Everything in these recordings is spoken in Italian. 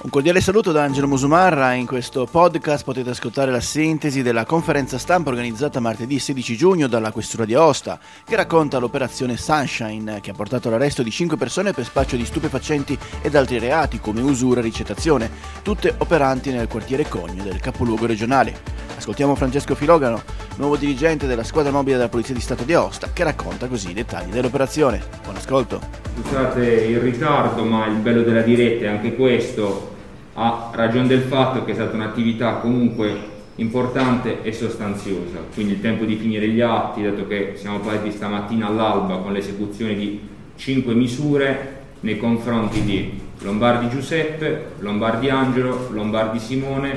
Un cordiale saluto da Angelo Musumarra. In questo podcast potete ascoltare la sintesi della conferenza stampa organizzata martedì 16 giugno dalla Questura di Aosta, che racconta l'operazione Sunshine, che ha portato all'arresto di 5 persone per spaccio di stupefacenti ed altri reati come usura e ricettazione, tutte operanti nel quartiere Cogno del capoluogo regionale. Ascoltiamo Francesco Filogano, nuovo dirigente della squadra mobile della Polizia di Stato di Aosta, che racconta così i dettagli dell'operazione. Buon ascolto. Scusate il ritardo, ma il bello della diretta è anche questo ha ragione del fatto che è stata un'attività comunque importante e sostanziosa, quindi il tempo di finire gli atti, dato che siamo partiti stamattina all'alba con l'esecuzione di 5 misure nei confronti di Lombardi Giuseppe, Lombardi Angelo, Lombardi Simone,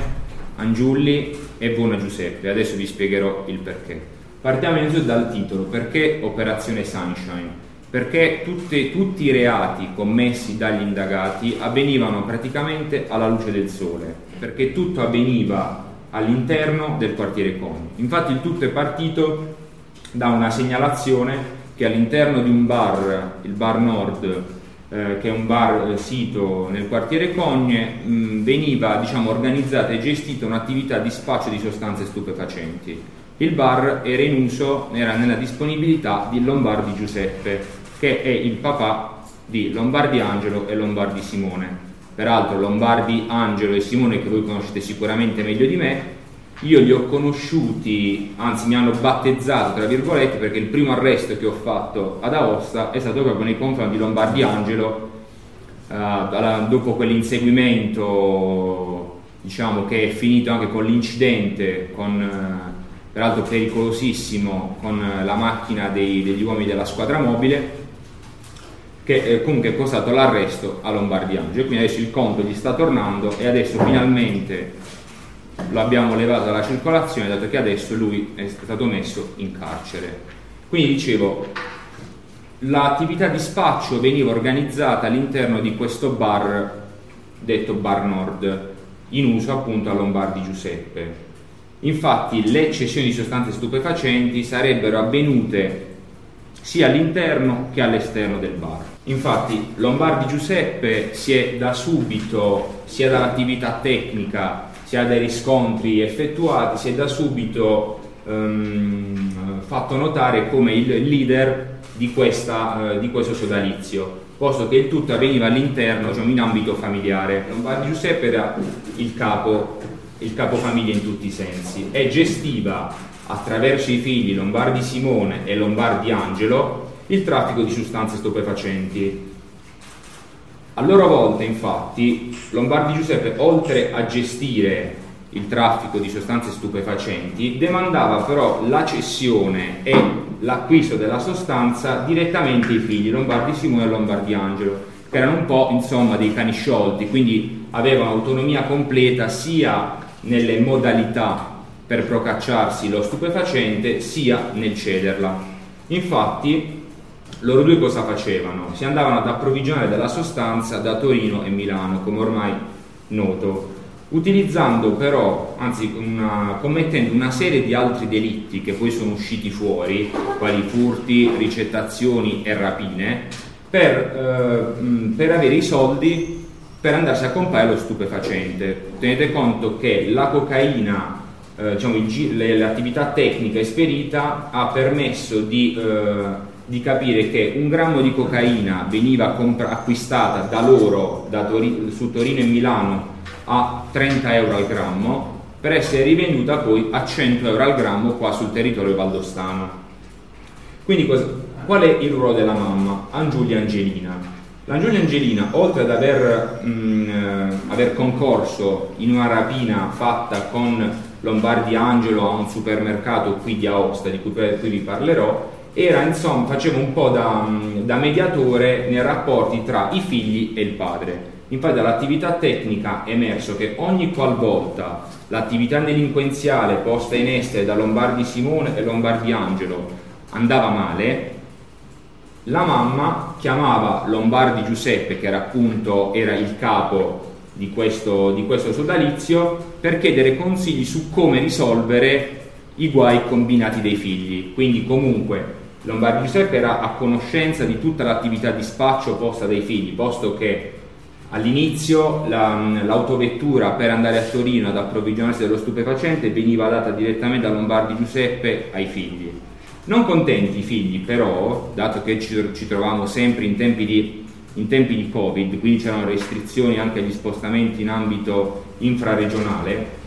Angiulli e Buona Giuseppe. Adesso vi spiegherò il perché. Partiamo innanzitutto dal titolo, perché Operazione Sunshine? Perché tutte, tutti i reati commessi dagli indagati avvenivano praticamente alla luce del sole, perché tutto avveniva all'interno del quartiere Coni. Infatti il tutto è partito da una segnalazione che all'interno di un bar, il Bar Nord, eh, che è un bar eh, sito nel quartiere Cogne, veniva diciamo, organizzata e gestita un'attività di spaccio di sostanze stupefacenti. Il bar era in uso, era nella disponibilità di Lombardi Giuseppe, che è il papà di Lombardi Angelo e Lombardi Simone. Peraltro Lombardi Angelo e Simone, che voi conoscete sicuramente meglio di me, io li ho conosciuti, anzi mi hanno battezzato, tra virgolette, perché il primo arresto che ho fatto ad Aosta è stato proprio nei confronti di Lombardi Angelo, eh, dopo quell'inseguimento diciamo, che è finito anche con l'incidente, con, eh, peraltro pericolosissimo, con la macchina dei, degli uomini della squadra mobile che eh, comunque è costato l'arresto a Lombardiangio e quindi adesso il conto gli sta tornando e adesso finalmente lo abbiamo levato dalla circolazione dato che adesso lui è stato messo in carcere. Quindi dicevo, l'attività di spaccio veniva organizzata all'interno di questo bar detto Bar Nord, in uso appunto a Lombardi Giuseppe. Infatti le cessioni di sostanze stupefacenti sarebbero avvenute sia all'interno che all'esterno del bar. Infatti Lombardi Giuseppe si è da subito, sia dall'attività tecnica sia dai riscontri effettuati, si è da subito um, fatto notare come il leader di, questa, uh, di, questo sodalizio, posto che il tutto avveniva all'interno, diciamo, in ambito familiare. Lombardi Giuseppe era il capo, il capofamiglia in tutti i sensi e gestiva attraverso i figli Lombardi Simone e Lombardi Angelo il traffico di sostanze stupefacenti. A loro volta, infatti, Lombardi Giuseppe, oltre a gestire il traffico di sostanze stupefacenti, demandava però la cessione e l'acquisto della sostanza direttamente ai figli Lombardi Simone e Lombardi Angelo, che erano un po' insomma dei cani sciolti, quindi avevano autonomia completa sia nelle modalità per procacciarsi lo stupefacente sia nel cederla. Infatti loro due cosa facevano? Si andavano ad approvvigionare della sostanza da Torino e Milano, come ormai noto, utilizzando però, anzi una, commettendo una serie di altri delitti che poi sono usciti fuori, quali furti, ricettazioni e rapine, per, eh, per avere i soldi per andarsi a comprare lo stupefacente. Tenete conto che la cocaina, eh, diciamo, l'attività tecnica esperita ha permesso di eh, di capire che un grammo di cocaina veniva compra- acquistata da loro da Tor- su Torino e Milano a 30 euro al grammo per essere rivenduta poi a 100 euro al grammo qua sul territorio valdostano. Quindi cosa, qual è il ruolo della mamma? Angiulia Angelina. L'Angiulia Angelina, oltre ad aver, mh, mm, eh, aver concorso in una rapina fatta con Lombardi Angelo a un supermercato qui di Aosta, di cui, cui vi parlerò, era insomma, faceva un po' da, da, mediatore nei rapporti tra i figli e il padre. Infatti dall'attività tecnica è emerso che ogni qualvolta l'attività delinquenziale posta in essere da Lombardi Simone e Lombardi Angelo andava male, la mamma chiamava Lombardi Giuseppe, che era appunto era il capo di questo, di questo sodalizio, per chiedere consigli su come risolvere i guai combinati dei figli. Quindi comunque Lombardi Giuseppe era a conoscenza di tutta l'attività di spaccio posta dai figli, posto che All'inizio la, l'autovettura per andare a Torino ad approvvigionarsi dello stupefacente veniva data direttamente da Lombardi Giuseppe ai figli. Non contenti i figli però, dato che ci, ci trovavamo sempre in tempi, di, in tempi di Covid, quindi c'erano restrizioni anche agli spostamenti in ambito infraregionale,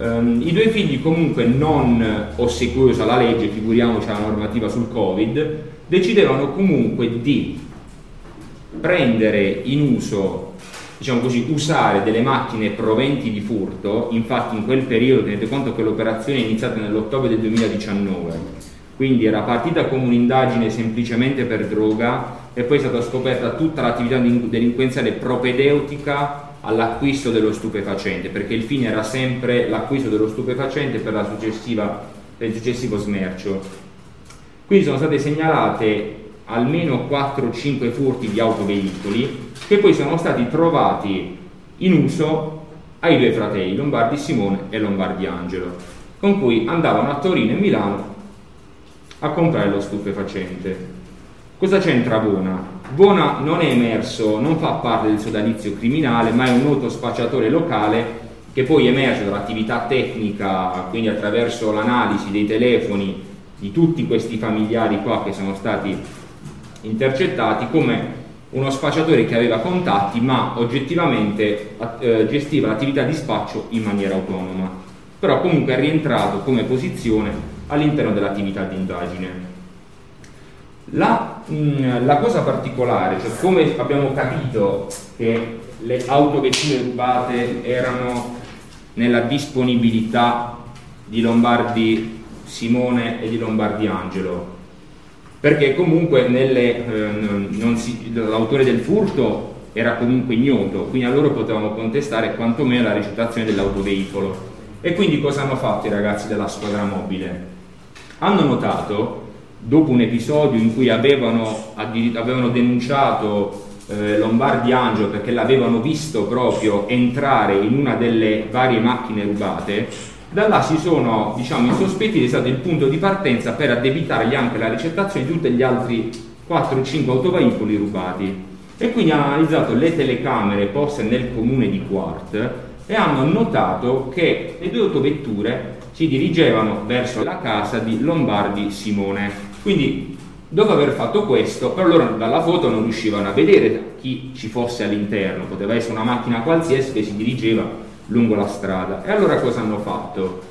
Um, I due figli comunque non ossequiosi alla legge, figuriamoci la normativa sul Covid, decidevano comunque di prendere in uso, diciamo così, usare delle macchine proventi di furto, infatti in quel periodo tenete conto che l'operazione è iniziata nell'ottobre del 2019, quindi era partita come un'indagine semplicemente per droga e poi è stata scoperta tutta l'attività delinquenziale propedeutica all'acquisto dello stupefacente, perché il fine era sempre l'acquisto dello stupefacente per, per il successivo smercio. Quindi sono state segnalate almeno 4-5 furti di autoveicoli che poi sono stati trovati in uso ai due fratelli, Lombardi Simone e Lombardi Angelo, con cui andavano a Torino e Milano a comprare lo stupefacente. Cosa c'entra Bona? Bona non è emerso, non fa parte del sodalizio criminale, ma è un noto spacciatore locale che poi emerge dall'attività tecnica, quindi attraverso l'analisi dei telefoni di tutti questi familiari qua che sono stati intercettati, come uno spacciatore che aveva contatti ma oggettivamente eh, gestiva l'attività di spaccio in maniera autonoma, però comunque è rientrato come posizione all'interno dell'attività di indagine. La, mh, mm, la, cosa particolare, cioè come abbiamo capito che le autovetture rubate erano nella disponibilità di Lombardi Simone e di Lombardi Angelo, perché comunque nelle, eh, si, l'autore del furto era comunque ignoto, quindi a loro potevamo contestare quantomeno la ricettazione dell'autoveicolo. E quindi cosa hanno fatto i ragazzi della squadra mobile? Hanno notato dopo un episodio in cui avevano, avevano denunciato eh, Lombardi Angelo perché l'avevano visto proprio entrare in una delle varie macchine rubate, da là si sono diciamo, insospettiti, è stato il punto di partenza per addebitargli anche la ricettazione di tutti gli altri 4-5 autoveicoli rubati. E quindi hanno analizzato le telecamere poste nel comune di Quart e hanno notato che le due autovetture si dirigevano verso la casa di Lombardi Simone. Quindi, dopo aver fatto questo, però loro dalla foto non riuscivano a vedere chi ci fosse all'interno, poteva essere una macchina qualsiasi che si dirigeva lungo la strada. E allora cosa hanno fatto?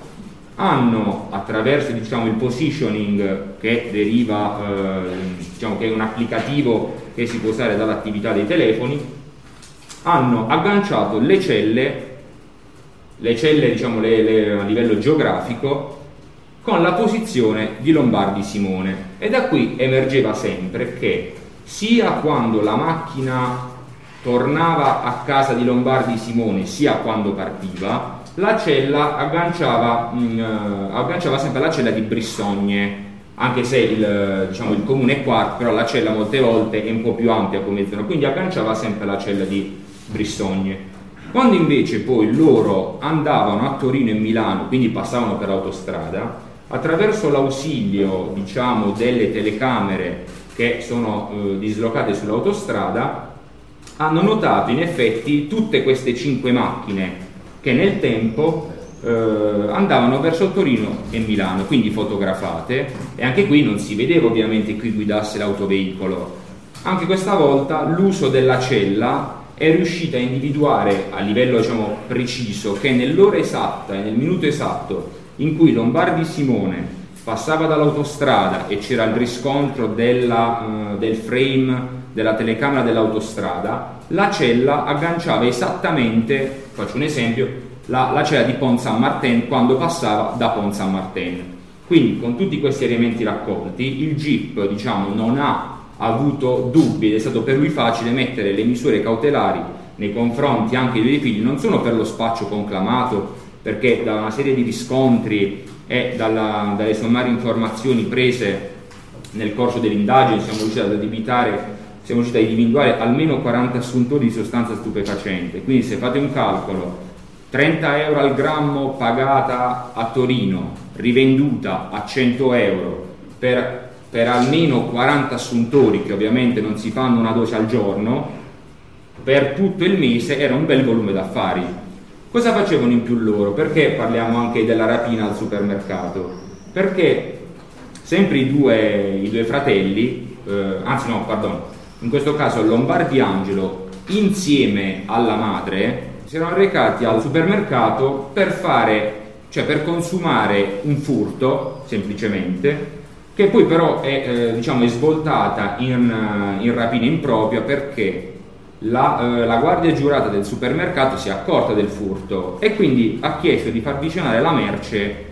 Hanno attraverso diciamo, il positioning che deriva, eh, diciamo, che è un applicativo che si può usare dall'attività dei telefoni, hanno agganciato le celle, le celle diciamo, le, le, a livello geografico con la posizione di Lombardi Simone. E da qui emergeva sempre che sia quando la macchina tornava a casa di Lombardi Simone sia quando partiva la cella agganciava, mh, mm, eh, agganciava sempre la cella di Brissogne anche se il, diciamo, il comune è quarto però la cella molte volte è un po' più ampia come zona quindi agganciava sempre la cella di Brissogne. Quando invece poi loro andavano a Torino e Milano quindi passavano per autostrada attraverso l'ausilio diciamo, delle telecamere che sono eh, dislocate sull'autostrada hanno notato in effetti tutte queste cinque macchine che nel tempo eh, andavano verso Torino e Milano, quindi fotografate e anche qui non si vedeva ovviamente chi guidasse l'autoveicolo. Anche questa volta l'uso della cella è riuscita a individuare a livello diciamo, preciso che nell'ora esatta e nel minuto esatto in cui Lombardi Simone passava dall'autostrada e c'era il riscontro della, uh, del frame della telecamera dell'autostrada, la cella agganciava esattamente, faccio un esempio, la, la cella di Pont Saint Martin quando passava da Pont Saint Martin. Quindi con tutti questi elementi raccolti il GIP diciamo, non ha avuto dubbi ed è stato per lui facile mettere le misure cautelari nei confronti anche dei figli, non solo per lo spaccio conclamato perché da una serie di riscontri e dalla, dalle sommarie informazioni prese nel corso dell'indagine siamo riusciti ad addebitare siamo riusciti a individuare almeno 40 assuntori di sostanza stupefacente quindi se fate un calcolo 30 euro al grammo pagata a Torino rivenduta a 100 euro per, per almeno 40 assuntori che ovviamente non si fanno una dose al giorno per tutto il mese era un bel volume d'affari. Cosa facevano in più loro? Perché parliamo anche della rapina al supermercato? Perché sempre i due, i due fratelli, eh, anzi no, pardon, in questo caso Lombardi Angelo insieme alla madre si erano recati al supermercato per fare, cioè per consumare un furto semplicemente che poi però è, eh, diciamo, è svoltata in, eh, in, rapina impropria perché la, eh, la, guardia giurata del supermercato si è accorta del furto e quindi ha chiesto di far avvicinare la merce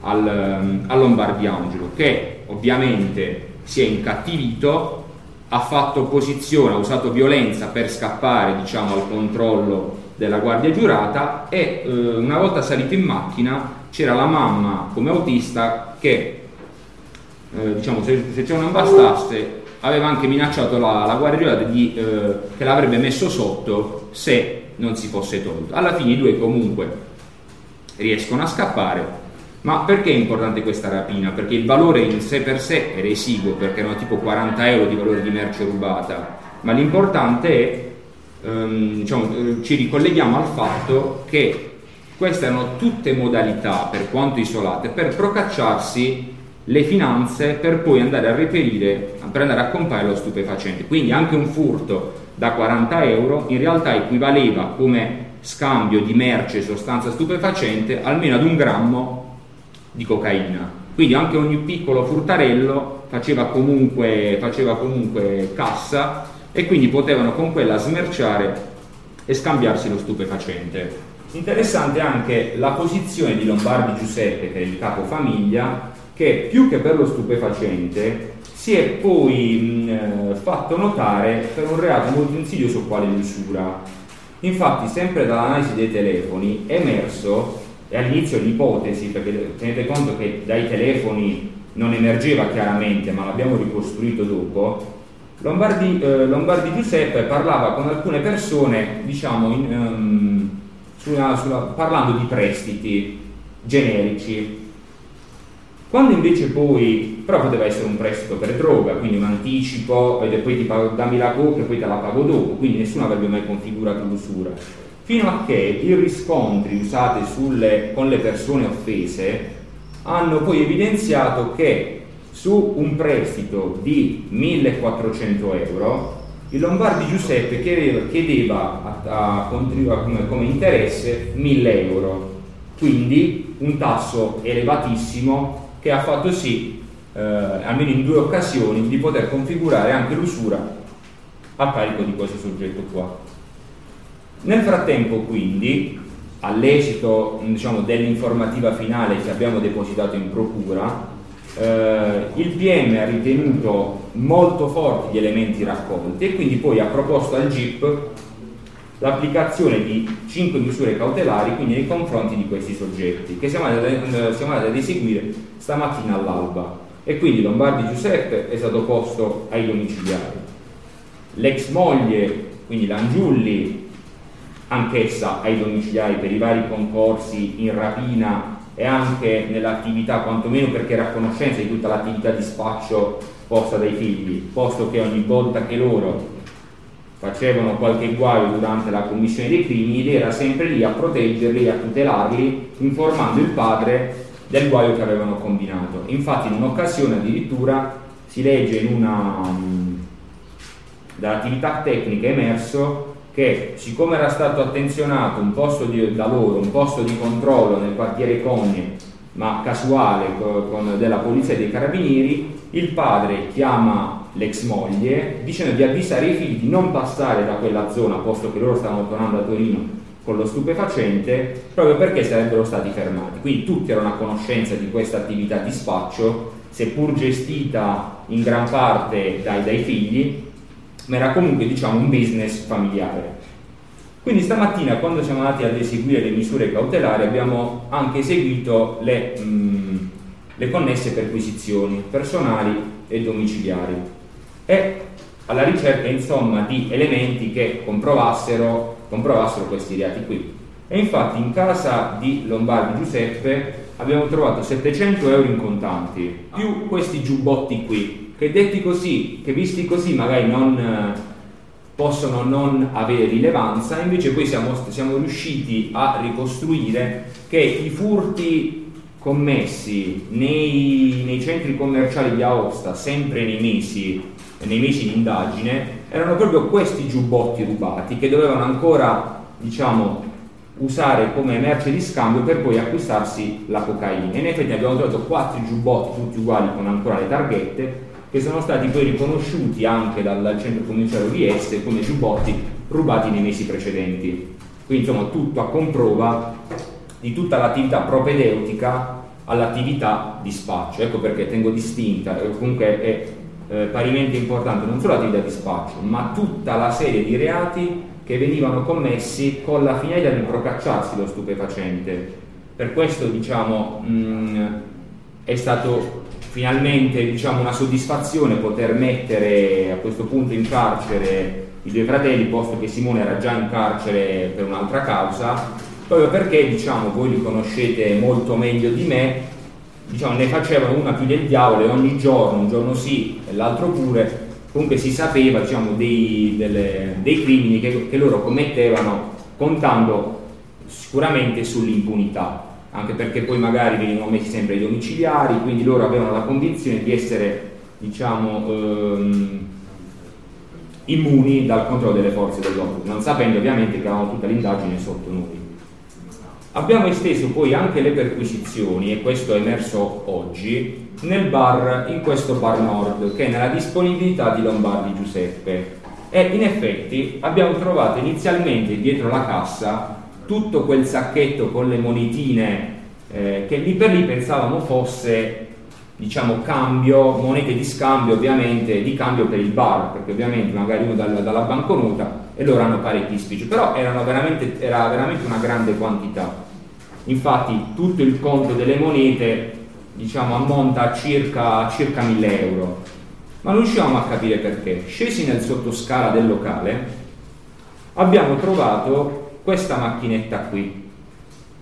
al, ehm, al Lombardi Angelo che ovviamente si è incattivito ha fatto opposizione, ha usato violenza per scappare diciamo, al controllo della guardia giurata e eh, una volta salito in macchina c'era la mamma come autista che eh, diciamo, se, se ciò non bastasse, aveva anche minacciato la, la guardia giurata di, eh, che l'avrebbe messo sotto se non si fosse tolto. Alla fine i due comunque riescono a scappare. Ma perché è importante questa rapina? Perché il valore in sé per sé è resiguo, perché erano tipo 40 euro di valore di merce rubata, ma l'importante è, ehm, diciamo, eh, ci ricolleghiamo al fatto che queste erano tutte modalità, per quanto isolate, per procacciarsi le finanze per poi andare a reperire, per andare a comprare lo stupefacente. Quindi anche un furto da 40 euro in realtà equivaleva come scambio di merce e sostanza stupefacente almeno ad un grammo di cocaina. Quindi anche ogni piccolo furtarello faceva comunque, faceva comunque cassa e quindi potevano con quella smerciare e scambiarsi lo stupefacente. Interessante anche la posizione di Lombardi Giuseppe, che è il capofamiglia, che più che per lo stupefacente si è poi mh, fatto notare per un reato molto insidioso quale l'usura. Infatti, sempre dall'analisi dei telefoni è emerso, e all'inizio l'ipotesi, perché tenete conto che dai telefoni non emergeva chiaramente, ma l'abbiamo ricostruito dopo, Lombardi, eh, Lombardi Giuseppe parlava con alcune persone, diciamo, in, um, sulla, sulla, parlando di prestiti generici quando invece poi, però poteva essere un prestito per droga, quindi un anticipo, e poi ti pago, dammi la coca e poi te la pago dopo, quindi nessuno avrebbe mai configurato l'usura. Fino a che i riscontri usati sulle, con le persone offese hanno poi evidenziato che su un prestito di 1400 euro il Lombardi Giuseppe chiedeva, chiedeva a, a, come, come interesse 1000 euro, quindi un tasso elevatissimo che ha fatto sì, eh, almeno in due occasioni, di poter configurare anche l'usura a carico di questo soggetto qua. Nel frattempo, quindi, all'esito diciamo, dell'informativa finale che abbiamo depositato in procura, eh, il PM ha ritenuto molto forti gli elementi raccolti e quindi poi ha proposto al GIP l'applicazione di 5 misure cautelari quindi nei confronti di questi soggetti che siamo andati, eh, ad eseguire stamattina all'alba. E quindi Lombardi Giuseppe è stato posto ai domiciliari. L'ex moglie quindi l'Angiulli anch'essa ai domiciliari per i vari concorsi in rapina e anche nell'attività quantomeno perché era a conoscenza di tutta l'attività di spaccio posta dai figli posto che ogni volta che loro facevano qualche guaio durante la commissione dei crimini ed era sempre lì a proteggerli e a tutelarli, informando il padre del guaio che avevano combinato. Infatti in un'occasione addirittura si legge in una um, dall'attività tecnica emerso che siccome era stato attenzionato un posto di, da loro, un posto di controllo nel quartiere Cogne, ma casuale con, della polizia e dei carabinieri, il padre chiama l'ex moglie dicendo di avvisare i figli di non passare da quella zona posto che loro stavano tornando a Torino con lo stupefacente proprio perché sarebbero stati fermati. Quindi tutti erano a conoscenza di questa attività di spaccio seppur gestita in gran parte dai, dai figli ma era comunque diciamo un business familiare. Quindi stamattina quando siamo andati ad eseguire le misure cautelari abbiamo anche eseguito le, mh, le connesse perquisizioni personali e domiciliari e alla ricerca insomma di elementi che comprovassero, comprovassero questi reati qui. E infatti in casa di Lombardi Giuseppe abbiamo trovato 700 euro in contanti, più questi giubbotti qui, che detti così, che visti così magari non, possono non avere rilevanza, invece poi siamo, siamo riusciti a ricostruire che i furti commessi nei, nei, centri commerciali di Aosta, sempre nei mesi, nei mesi di indagine, erano proprio questi giubbotti rubati che dovevano ancora, diciamo, usare come merce di scambio per poi acquistarsi la cocaina. In effetti abbiamo trovato quattro giubbotti tutti uguali con ancora le targhette che sono stati poi riconosciuti anche dal, dal centro commerciale di Este come giubbotti rubati nei mesi precedenti. Quindi insomma tutto a comprova di tutta l'attività propedeutica all'attività di spaccio. Ecco perché tengo distinta, comunque è eh, parimenti importante non solo l'attività di spaccio, ma tutta la serie di reati che venivano commessi con la finalità di procacciarsi lo stupefacente. Per questo diciamo, mh, è stato finalmente diciamo, una soddisfazione poter mettere a questo punto in carcere i due fratelli, posto che Simone era già in carcere per un'altra causa, proprio perché diciamo, voi li conoscete molto meglio di me, diciamo, ne facevano una più del diavolo e ogni giorno, un giorno sì e l'altro pure, comunque si sapeva diciamo, dei, delle, dei, crimini che, che loro commettevano contando sicuramente sull'impunità, anche perché poi magari venivano messi sempre i domiciliari, quindi loro avevano la convinzione di essere diciamo, ehm, immuni dal controllo delle forze dell'ordine, non sapendo ovviamente che avevano tutta l'indagine sotto noi. Abbiamo esteso poi anche le perquisizioni, e questo è emerso oggi, nel bar, in questo bar nord, che è nella disponibilità di Lombardi Giuseppe. E in effetti abbiamo trovato inizialmente dietro la cassa tutto quel sacchetto con le monetine eh, che lì per lì pensavamo fosse diciamo cambio, monete di scambio ovviamente, di cambio per il bar, perché ovviamente magari uno dalla, dalla banconota e loro hanno parecchi spicci, però veramente, era veramente una grande quantità. Infatti tutto il conto delle monete diciamo, ammonta a circa, circa 1000 euro. Ma non riusciamo a capire perché. Scesi nel sottoscala del locale, abbiamo trovato questa macchinetta qui,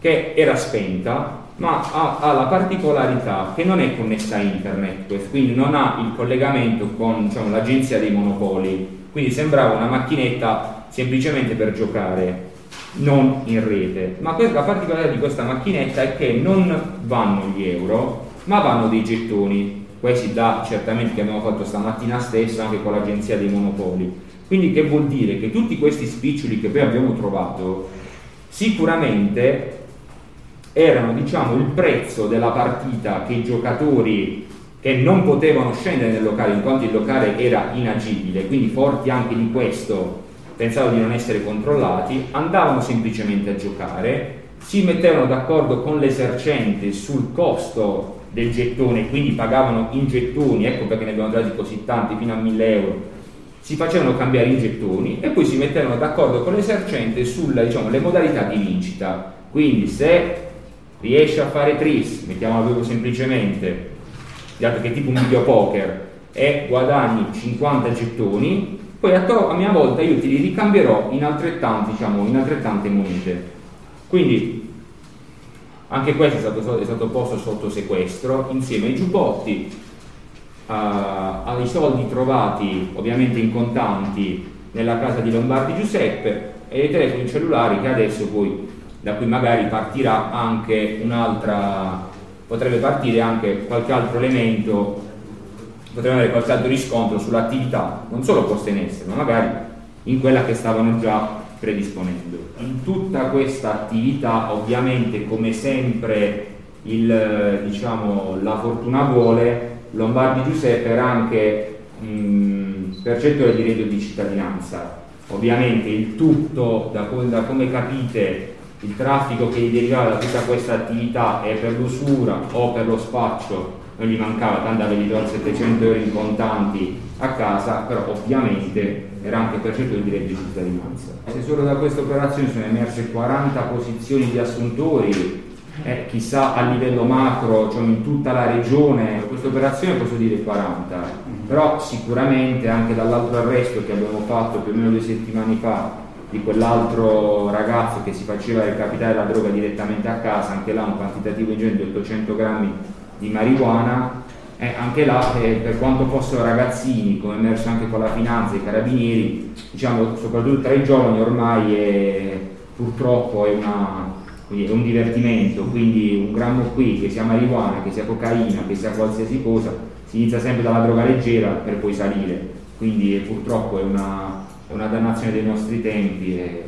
che era spenta, ma ha, ha, la particolarità che non è connessa a internet, quindi non ha il collegamento con diciamo, l'agenzia dei monopoli, quindi sembrava una macchinetta semplicemente per giocare, non in rete. Ma la particolarità di questa macchinetta è che non vanno gli euro, ma vanno dei gettoni, questi da certamente che abbiamo fatto stamattina stesso anche con l'agenzia dei monopoli. Quindi che vuol dire che tutti questi spiccioli che poi abbiamo trovato sicuramente erano diciamo il prezzo della partita che i giocatori che non potevano scendere nel locale in quanto il locale era inagibile, quindi forti anche di questo pensavano di non essere controllati, andavano semplicemente a giocare, si mettevano d'accordo con l'esercente sul costo del gettone, quindi pagavano in gettoni, ecco perché ne abbiamo dati così tanti, fino a 1000 euro, si facevano cambiare in gettoni e poi si mettevano d'accordo con l'esercente sulle diciamo, modalità di vincita. Quindi se riesce a fare tris, mettiamolo proprio semplicemente, dato che è tipo un videopoker, e guadagni 50 gettoni, poi a, to- a mia volta io ti li ricambierò in diciamo, in altrettante monete. Quindi anche questo è stato, è stato posto sotto sequestro insieme ai giubbotti, uh, ai soldi trovati ovviamente in contanti nella casa di Lombardi Giuseppe e ai telefoni cellulari che adesso poi da cui magari partirà anche un'altra, potrebbe partire anche qualche altro elemento, potrebbe avere qualche altro riscontro sull'attività, non solo posta in essere, ma magari in quella che stavano già predisponendo. In tutta questa attività ovviamente come sempre il, diciamo, la fortuna vuole, Lombardi Giuseppe era anche mh, percettore di reddito di cittadinanza. Ovviamente il tutto, da, da come capite, il traffico che gli derivava da tutta questa attività è per l'usura o per lo spaccio non gli mancava, tanto avevi trovato 700 euro in contanti a casa, però ovviamente era anche percepito il diritto di cittadinanza. Se solo da questa operazione sono emerse 40 posizioni di assuntori, eh, chissà a livello macro, cioè in tutta la regione, questa operazione posso dire 40, però sicuramente anche dall'altro arresto che abbiamo fatto più o meno due settimane fa di quell'altro ragazzo che si faceva recapitare la droga direttamente a casa, anche là un quantitativo ingente di 800 grammi di marijuana, eh, anche là, eh, per quanto fossero ragazzini, come emerso anche con la finanza e i carabinieri, diciamo soprattutto tra i giovani ormai è, purtroppo è, una, è, un divertimento, quindi un grammo qui, che sia marijuana, che sia cocaina, che sia qualsiasi cosa, si inizia sempre dalla droga leggera per poi salire, quindi purtroppo è una, è una dannazione dei nostri tempi e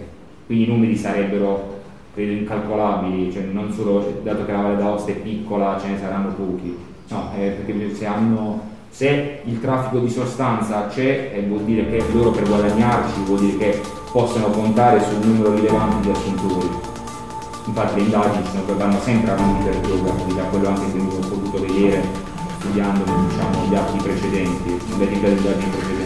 quindi i numeri sarebbero credo incalcolabili, cioè non solo dato che la Valle d'Aosta è piccola ce ne saranno pochi No, eh, perché se, hanno, se, il traffico di sostanza c'è, eh, vuol dire che loro per guadagnarci, vuol dire che possono contare su un numero rilevante di assuntori. Infatti le indagini vanno sempre avanti per droga, da quello anche che ho potuto vedere studiando diciamo, gli atti precedenti, le indagini precedenti.